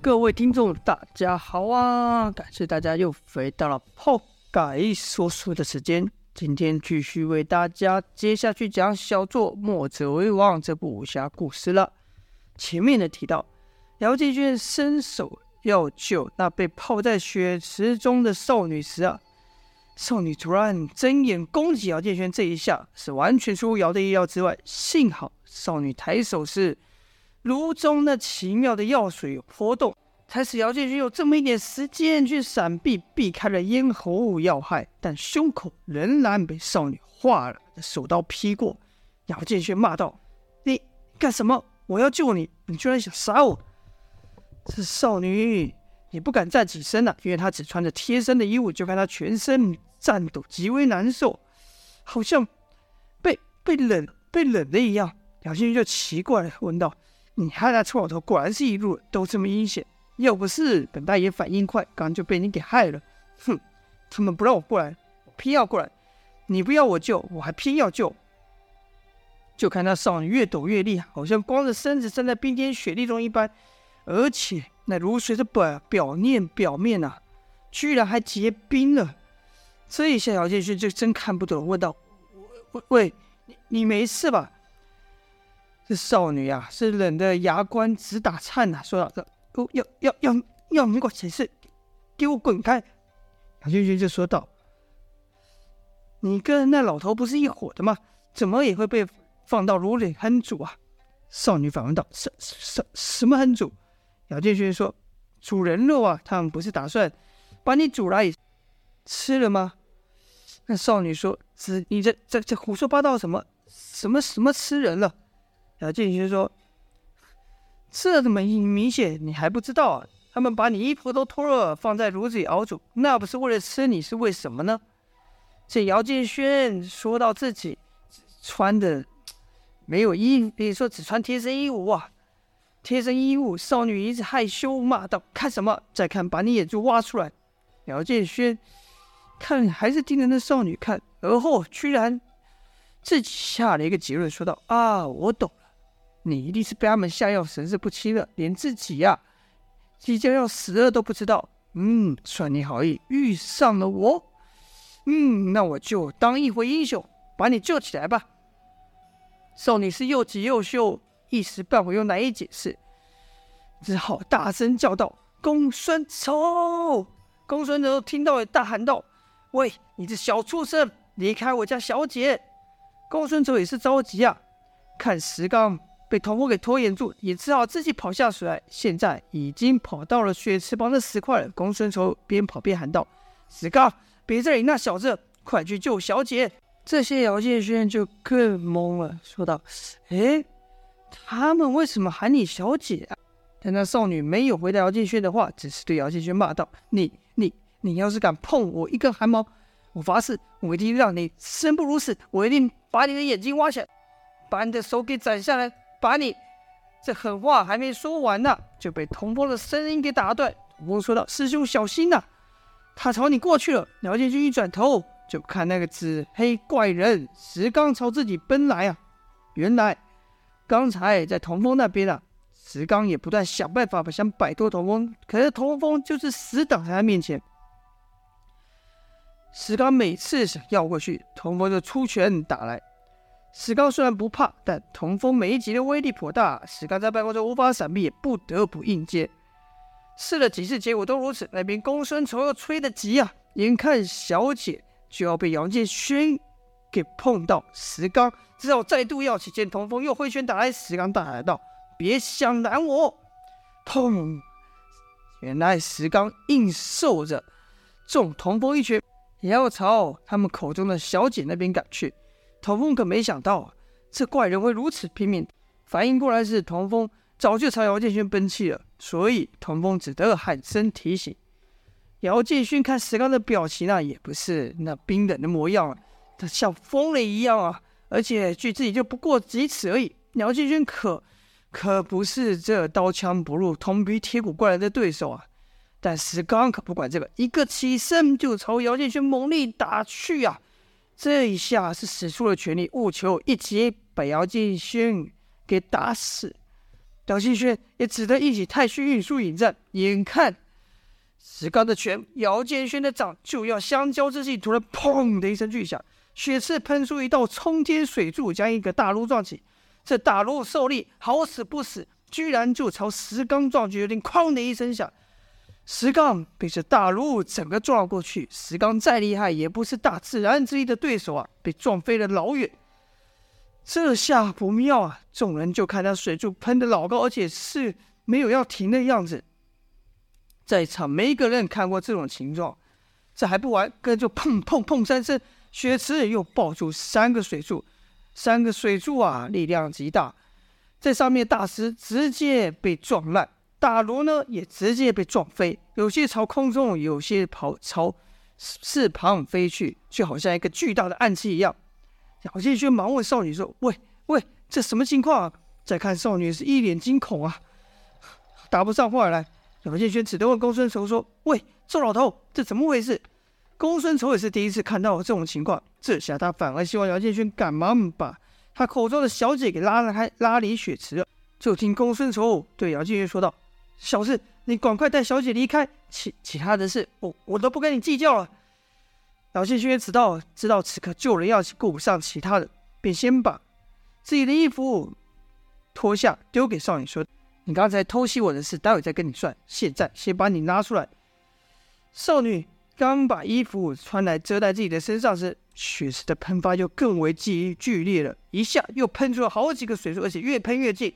各位听众，大家好啊！感谢大家又回到了泡改说书的时间。今天继续为大家接下去讲小作《墨者为王》这部武侠故事了。前面的提到，姚建轩伸手要救那被泡在血池中的少女时啊，少女突然睁眼攻击姚建轩，这一下是完全出乎姚的意料之外。幸好少女抬手时，炉中那奇妙的药水有波动，才使姚建勋有这么一点时间去闪避，避开了咽喉要害。但胸口仍然被少女划了的手刀劈过。姚建勋骂道：“你干什么？我要救你，你居然想杀我！”这少女也不敢站起身了，因为她只穿着贴身的衣物，就看她全身颤抖，极为难受，好像被被冷被冷了一样。姚建勋就奇怪了，问道。你害那臭老头果然是一路都这么阴险，要不是本大爷反应快，刚就被你给害了。哼，他们不让我过来，我偏要过来。你不要我救，我还偏要救。就看那少女越抖越厉害，好像光着身子站在冰天雪地中一般，而且那如水的表表面表面啊，居然还结冰了。这一下姚建勋就真看不懂，问道：“喂喂，你你没事吧？”这少女、啊，是冷得牙关直打颤呐、说道：“要要要要要你给我解释，给我滚开！”杨俊军就说道：“你跟那老头不是一伙的吗？怎么也会被放到炉里烹煮啊？”少女反问道：“什什什么烹煮？”杨建勋说：“煮人肉啊！他们不是打算把你煮来吃了吗？”那少女说：“是你这这这胡说八道什么？什么什么吃人了？”姚建勋说：“这么明显，你还不知道啊？他们把你衣服都脱了，放在炉子里熬煮，那不是为了吃你，是为什么呢？”这姚建勋说到自己穿的没有衣，比如说只穿贴身衣物啊，贴身衣物。少女一直害羞骂道：“看什么？再看，把你眼珠挖出来！”姚建勋看还是盯着那少女看，而后居然自己下了一个结论，说道：“啊，我懂。”你一定是被他们下药，神志不清了，连自己呀、即将要死了都不知道。嗯，算你好意，遇上了我。嗯，那我就当一回英雄，把你救起来吧。少女是又急又羞，一时半会又难以解释，只好大声叫道：“公孙丑！”公孙丑听到也大喊道：“喂，你这小畜生，离开我家小姐！”公孙丑也是着急啊，看石刚。被同伙给拖延住，也只好自己跑下水来。现在已经跑到了血池旁的石块了。公孙仇边跑边喊道：“石刚，别再理那小子，快去救小姐！”这些姚建轩就更懵了，说道：“哎，他们为什么喊你小姐啊？”但那少女没有回答姚建轩的话，只是对姚建轩骂道：“你、你、你要是敢碰我一根汗毛，我发誓，我一定让你生不如死！我一定把你的眼睛挖起来，把你的手给斩下来！”把你这狠话还没说完呢，就被童风的声音给打断。童风说道：“师兄小心呐，他朝你过去了。”姚建军一转头，就看那个紫黑怪人石刚朝自己奔来啊！原来刚才在童风那边啊，石刚也不断想办法想摆脱童风，可是童风就是死挡在他面前。石刚每次想要过去，童风就出拳打来。石刚虽然不怕，但童风每一击的威力颇大，石刚在半空中无法闪避，也不得不应接。试了几次，结果都如此。那边公孙丑又催得急啊，眼看小姐就要被杨建勋给碰到，石刚只好再度要起剑。童风又挥拳打来，石刚大喊道：“别想拦我！”砰！原来石刚硬受着中童风一拳，也要朝他们口中的小姐那边赶去。童风可没想到啊，这怪人会如此拼命。反应过来时，童风早就朝姚建勋奔去了，所以童风只得喊声提醒。姚建勋看石刚的表情，那也不是那冰冷的模样啊，他像疯了一样啊！而且距自己就不过几尺而已。姚建勋可可不是这刀枪不入、铜皮铁骨怪人的对手啊！但石刚可不管这个，一个起身就朝姚建勋猛力打去啊！这一下是使出了全力，务求一击把姚建勋给打死。姚建轩也只得一起太虚运输引战。眼看石刚的拳、姚建轩的掌就要相交之际，突然砰的一声巨响，血刺喷出一道冲天水柱，将一个大炉撞起。这大炉受力，好死不死，居然就朝石刚撞去，有点哐的一声响。石刚被这大炉整个撞过去，石刚再厉害也不是大自然之力的对手啊！被撞飞了老远，这下不妙啊！众人就看他水柱喷得老高，而且是没有要停的样子。在场没一个人看过这种情状，这还不完，跟着砰砰砰三声，血池又爆出三个水柱，三个水柱啊，力量极大，在上面大石直接被撞烂。大炉呢，也直接被撞飞，有些朝空中，有些跑朝四旁飞去，就好像一个巨大的暗器一样。姚建轩忙问少女说：“喂喂，这什么情况啊？”再看少女是一脸惊恐啊，答不上话来。姚建轩只得问公孙仇说：“喂，周老头，这怎么回事？”公孙仇也是第一次看到这种情况，这下他反而希望姚建轩赶忙把他口中的小姐给拉了开，拉离血池了。就听公孙仇对姚建轩说道。小事，你赶快带小姐离开。其其他的事，我我都不跟你计较了。姚建勋知道知道此刻救人要紧，顾不上其他的，便先把自己的衣服脱下，丢给少女说：“你刚才偷袭我的事，待会再跟你算。现在先把你拿出来。”少女刚把衣服穿来遮在自己的身上时，血丝的喷发就更为剧剧烈了，一下又喷出了好几个水柱，而且越喷越近。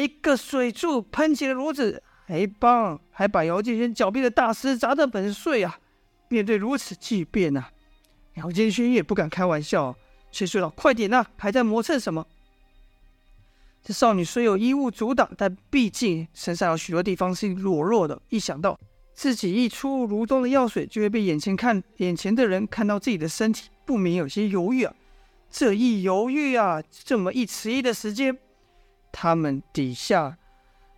一个水柱喷起了炉子，还帮还把姚建轩脚边的大石砸得粉碎啊！面对如此巨变啊，姚建轩也不敢开玩笑，却说道：“快点呐，还在磨蹭什么？”这少女虽有衣物阻挡，但毕竟身上有许多地方是裸露的。一想到自己一出炉中的药水，就会被眼前看眼前的人看到自己的身体，不免有些犹豫啊。这一犹豫啊，这么一迟疑的时间。他们底下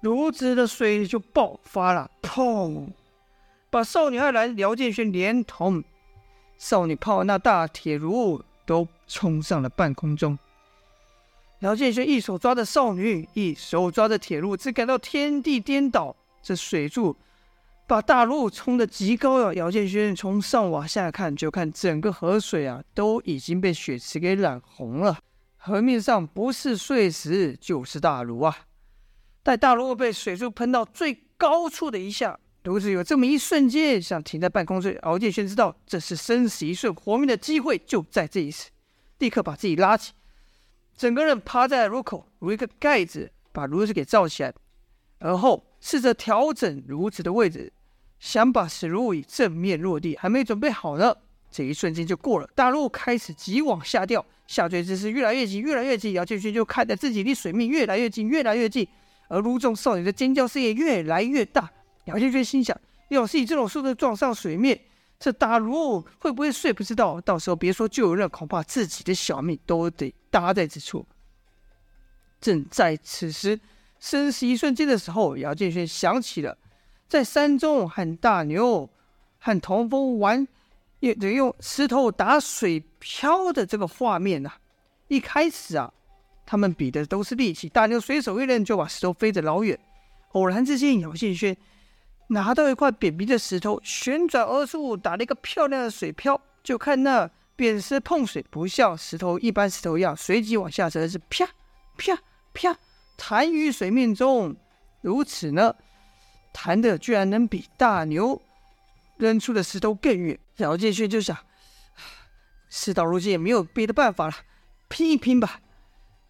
炉子的水就爆发了，砰！把少女爱兰、姚建轩连同少女泡那大铁炉都冲上了半空中。姚建轩一手抓着少女，一手抓着铁炉，只感到天地颠倒。这水柱把大炉冲得极高了。姚建轩从上往下看，就看整个河水啊，都已经被血池给染红了。河面上不是碎石就是大炉啊！待大炉被水柱喷到最高处的一下，炉子有这么一瞬间像停在半空中。敖建轩知道这是生死一瞬，活命的机会就在这一次，立刻把自己拉起，整个人趴在炉口，如一个盖子把炉子给罩起来，而后试着调整炉子的位置，想把石炉以正面落地，还没准备好呢。这一瞬间就过了，大炉开始急往下掉，下坠之势越来越急，越来越急。姚建勋就看着自己离水面越来越近，越来越近，而炉中少女的尖叫声也越来越大。姚建勋心想：要是以这种速度撞上水面，这大炉会不会碎？不知道，到时候别说救人，恐怕自己的小命都得搭在此处。正在此时生死一瞬间的时候，姚建勋想起了在山中和大牛和童风玩。也得用石头打水漂的这个画面呐、一开始啊，他们比的都是力气，大牛随手一扔就把石头飞得老远。偶然之间，姚建轩拿到一块扁平的石头，旋转而出，打了一个漂亮的水漂。就看那扁石碰水，不像石头一般石头一样随即往下沉，是啪啪啪弹于水面中。如此呢，弹的居然能比大牛扔出的石头更远。姚建轩就想，事到如今也没有别的办法了，拼一拼吧。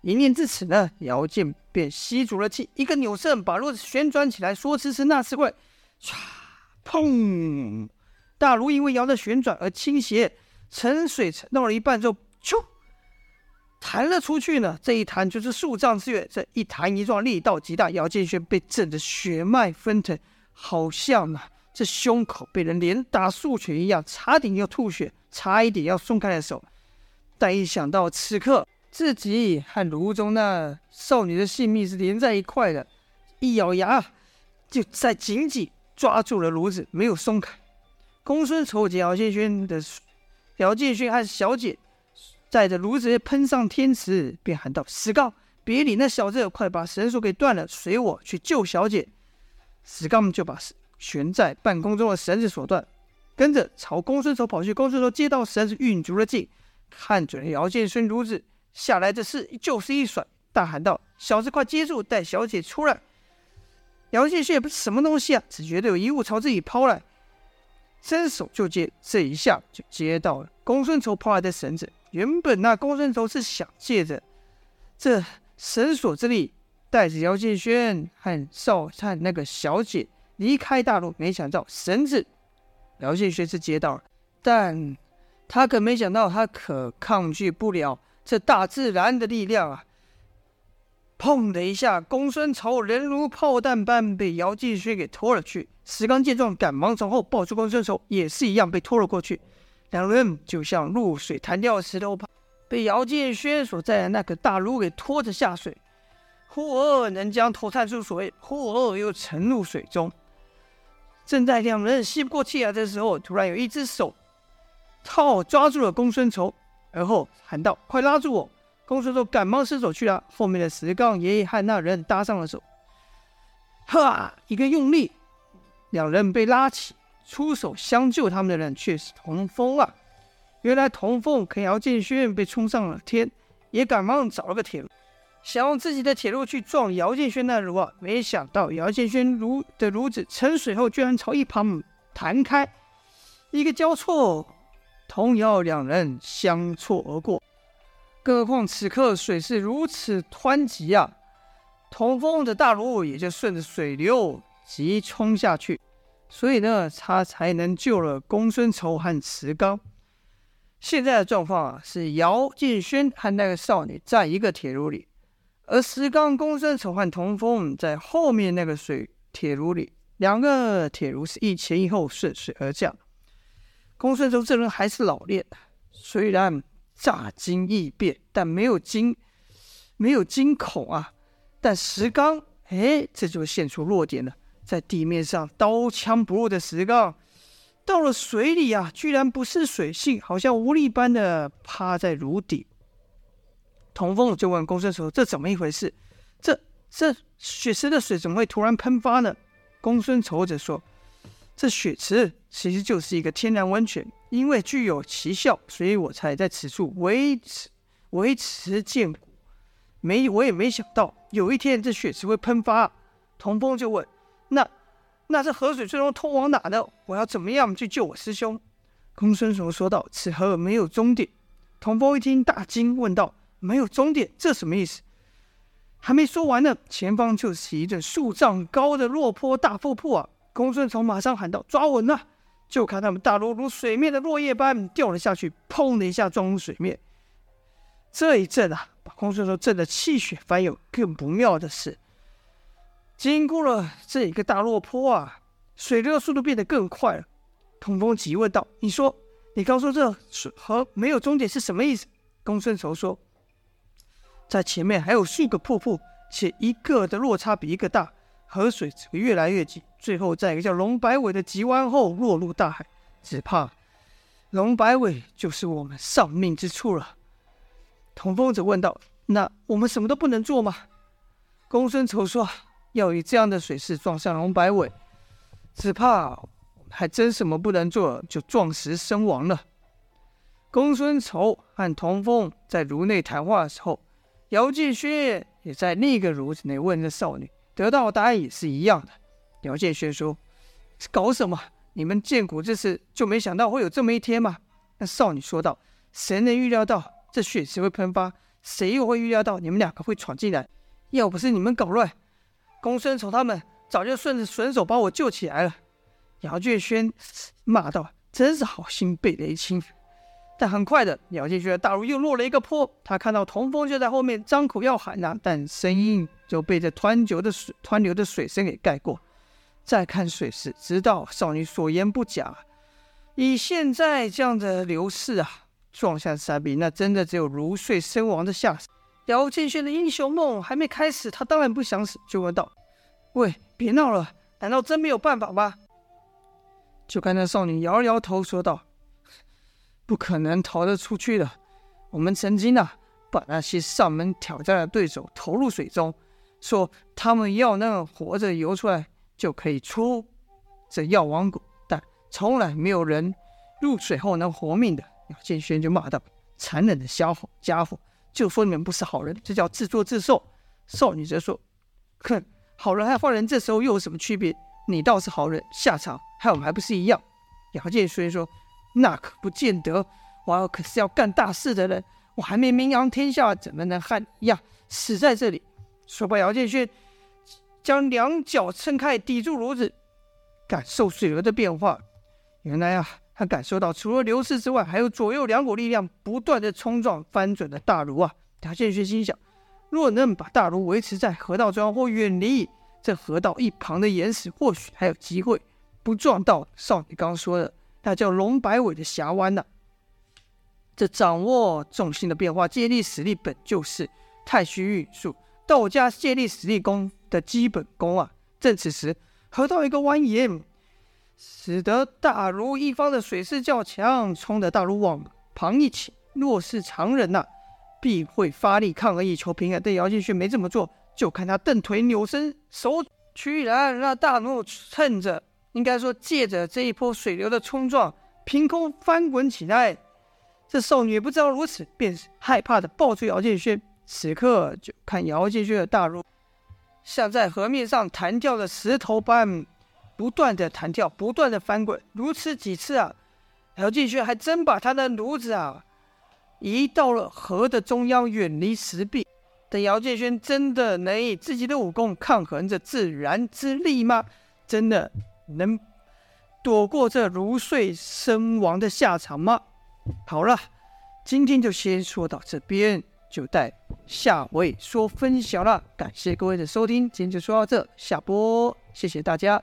一念至此呢，姚建便吸足了气，一个扭身把炉子旋转起来，说时迟那时快，唰，砰！大炉因为摇的旋转而倾斜，沉水沉到了一半之后，咻，弹了出去呢。这一弹就是数丈之远，这一弹一撞力道极大，姚建轩被震得血脉飞腾，好像啊。这胸口被人连打数拳一样，差点要吐血，差一点要松开了手。但一想到此刻自己和炉中那少女的性命是连在一块的，一咬牙，就再紧紧抓住了炉子，没有松开。公孙丑见姚建勋的姚建勋和小姐在这炉子喷上天池，便喊道：“石刚，别理那小子，快把绳索给断了，随我去救小姐。石刚就把悬在半空中的绳子索断，跟着朝公孙丑跑去。公孙丑接到绳子，运足了劲，看准了姚建勋孺子下来的事，就是一甩，大喊道：“小子，快接住，带小姐出来！”姚建勋也不是什么东西啊，只觉得有一物朝自己抛来，伸手就接，这一下就接到了公孙丑抛来的绳子。原本那公孙丑是想借着这绳索之力，带着姚建轩和少灿那个小姐离开大陆，没想到绳子，姚建轩是接到了，但他可没想到，他可抗拒不了这大自然的力量啊！砰的一下，公孙仇人如炮弹般被姚建轩给拖了去。石刚见状，赶忙从后抱住公孙仇，也是一样被拖了过去。两人就像入水弹掉石头，被姚建轩所在的那个大炉给拖着下水。忽而能将头探出水，忽而又沉入水中。正在两人吸不过气来的时候，突然有一只手套抓住了公孙仇，而后喊道：“快拉住我！”公孙仇赶忙伸手去拉，后面的石刚也和那人搭上了手。哈！一个用力，两人被拉起，出手相救他们的人却是童风啊！原来童风看姚建勋被冲上了天，也赶忙找了个铁炉。想用自己的铁路去撞姚建轩那炉啊，没想到姚建轩炉的炉子沉水后，居然朝一旁弹开，一个交错，童姚两人相错而过。更何况此刻水势如此湍急啊，童风的大炉也就顺着水流急冲下去，所以呢，他才能救了公孙仇和池刚。现在的状况啊，是姚建轩和那个少女在一个铁炉里。而石刚、公孙丑和童风在后面那个水铁炉里，两个铁炉是一前一后顺水而降。公孙丑这人还是老练，虽然乍惊异变，但没有惊，没有惊恐啊。但石刚，哎，这就现出弱点了。在地面上刀枪不入的石刚，到了水里啊，居然不是水性，好像无力般的趴在炉底。童风就问公孙仇：“这怎么一回事？这这血池的水怎么会突然喷发呢？”公孙仇则说：“这血池其实就是一个天然温泉，因为具有奇效，所以我才在此处维持维持建谷。没，我也没想到有一天这血池会喷发。”童风就问：“那那这河水最终通往哪呢？我要怎么样去救我师兄？”公孙仇说道：“此河没有终点。”童风一听大惊，问道。没有终点，这什么意思？还没说完呢，前方就是一阵数丈高的落坡大瀑布啊！公孙仇马上喊道：“抓稳了！”就看他们大炉如水面的落叶般掉了下去，砰的一下撞入水面。这一震啊，把公孙仇震得气血翻涌。更不妙的是，经过了这一个大落坡啊，水流的速度变得更快了。童风急问道：“你说，你刚说这水河没有终点是什么意思？”公孙仇说。在前面还有数个瀑布，且一个的落差比一个大，河水只会越来越急，最后在一个叫龙摆尾的急弯后落入大海。只怕龙摆尾就是我们丧命之处了。童风则问道：“那我们什么都不能做吗？”公孙仇说：“要以这样的水势撞上龙摆尾，只怕还真什么不能做，就撞石身亡了。”公孙仇和童风在炉内谈话的时候。姚建轩也在另一个炉子内问着少女，得到的答案也是一样的。姚建轩说：“搞什么？你们建谷这次就没想到会有这么一天吗？”那少女说道：“谁能预料到这血池会喷发？谁又会预料到你们两个会闯进来？要不是你们搞乱，公孙丑他们早就顺着顺手把我救起来了。”姚建轩骂道：“真是好心被雷劈。”但很快的，姚建勋大炉又落了一个坡。他看到童风就在后面张口要喊呐、但声音就被这湍流的水湍流的水声给盖过。再看水势，知道少女所言不假。以现在这样的流势啊，撞下山壁，那真的只有如睡身亡的下场。姚建轩的英雄梦还没开始，他当然不想死，就问道：“喂，别闹了，难道真没有办法吗？”就看那少女摇了摇头，说道。不可能逃得出去的。我们曾经啊，把那些上门挑战的对手投入水中，说他们要那样活着游出来就可以出这药王谷，但从来没有人入水后能活命的。姚建轩就骂道：“残忍的家伙，家伙，就说你们不是好人，这叫自作自受。”少女则说：“哼，好人和坏人这时候又有什么区别？你倒是好人，下场和我们还不是一样？”姚建轩说：“那可不见得，我可是要干大事的人，我还没名扬天下，怎么能和呀死在这里？”说罢，姚建轩将两脚撑开，抵住炉子，感受水流的变化。原来啊，他感受到除了流势之外，还有左右两股力量不断的冲撞翻转的大炉啊！姚建轩心想：若能把大炉维持在河道中央或远离这河道一旁的岩石，或许还有机会。不撞到少女刚说的那叫龙摆尾的峡湾呢？这掌握重心的变化，借力使力本就是太虚运术，道家借力使力功的基本功啊。正此时，河道一个蜿蜒，使得大如一方的水势较强，冲的大如往旁一起。若是常人呐、必会发力抗而以求平安。但姚建勋没这么做，就看他蹬腿扭身，手居然让大怒趁着。应该说，借着这一波水流的冲撞，凭空翻滚起来。这少女不知道如此，便是害怕的抱住姚建轩。此刻就看姚建轩的大如，像在河面上弹跳的石头般，不断的弹跳，不断的翻滚。如此几次啊，姚建轩还真把他的炉子啊移到了河的中央，远离石壁。但姚建轩真的能以自己的武功抗衡着自然之力吗？真的？能躲过这如睡身亡的下场吗？好了，今天就先说到这边，就待下回说分晓了。感谢各位的收听，今天就说到这，下播，谢谢大家。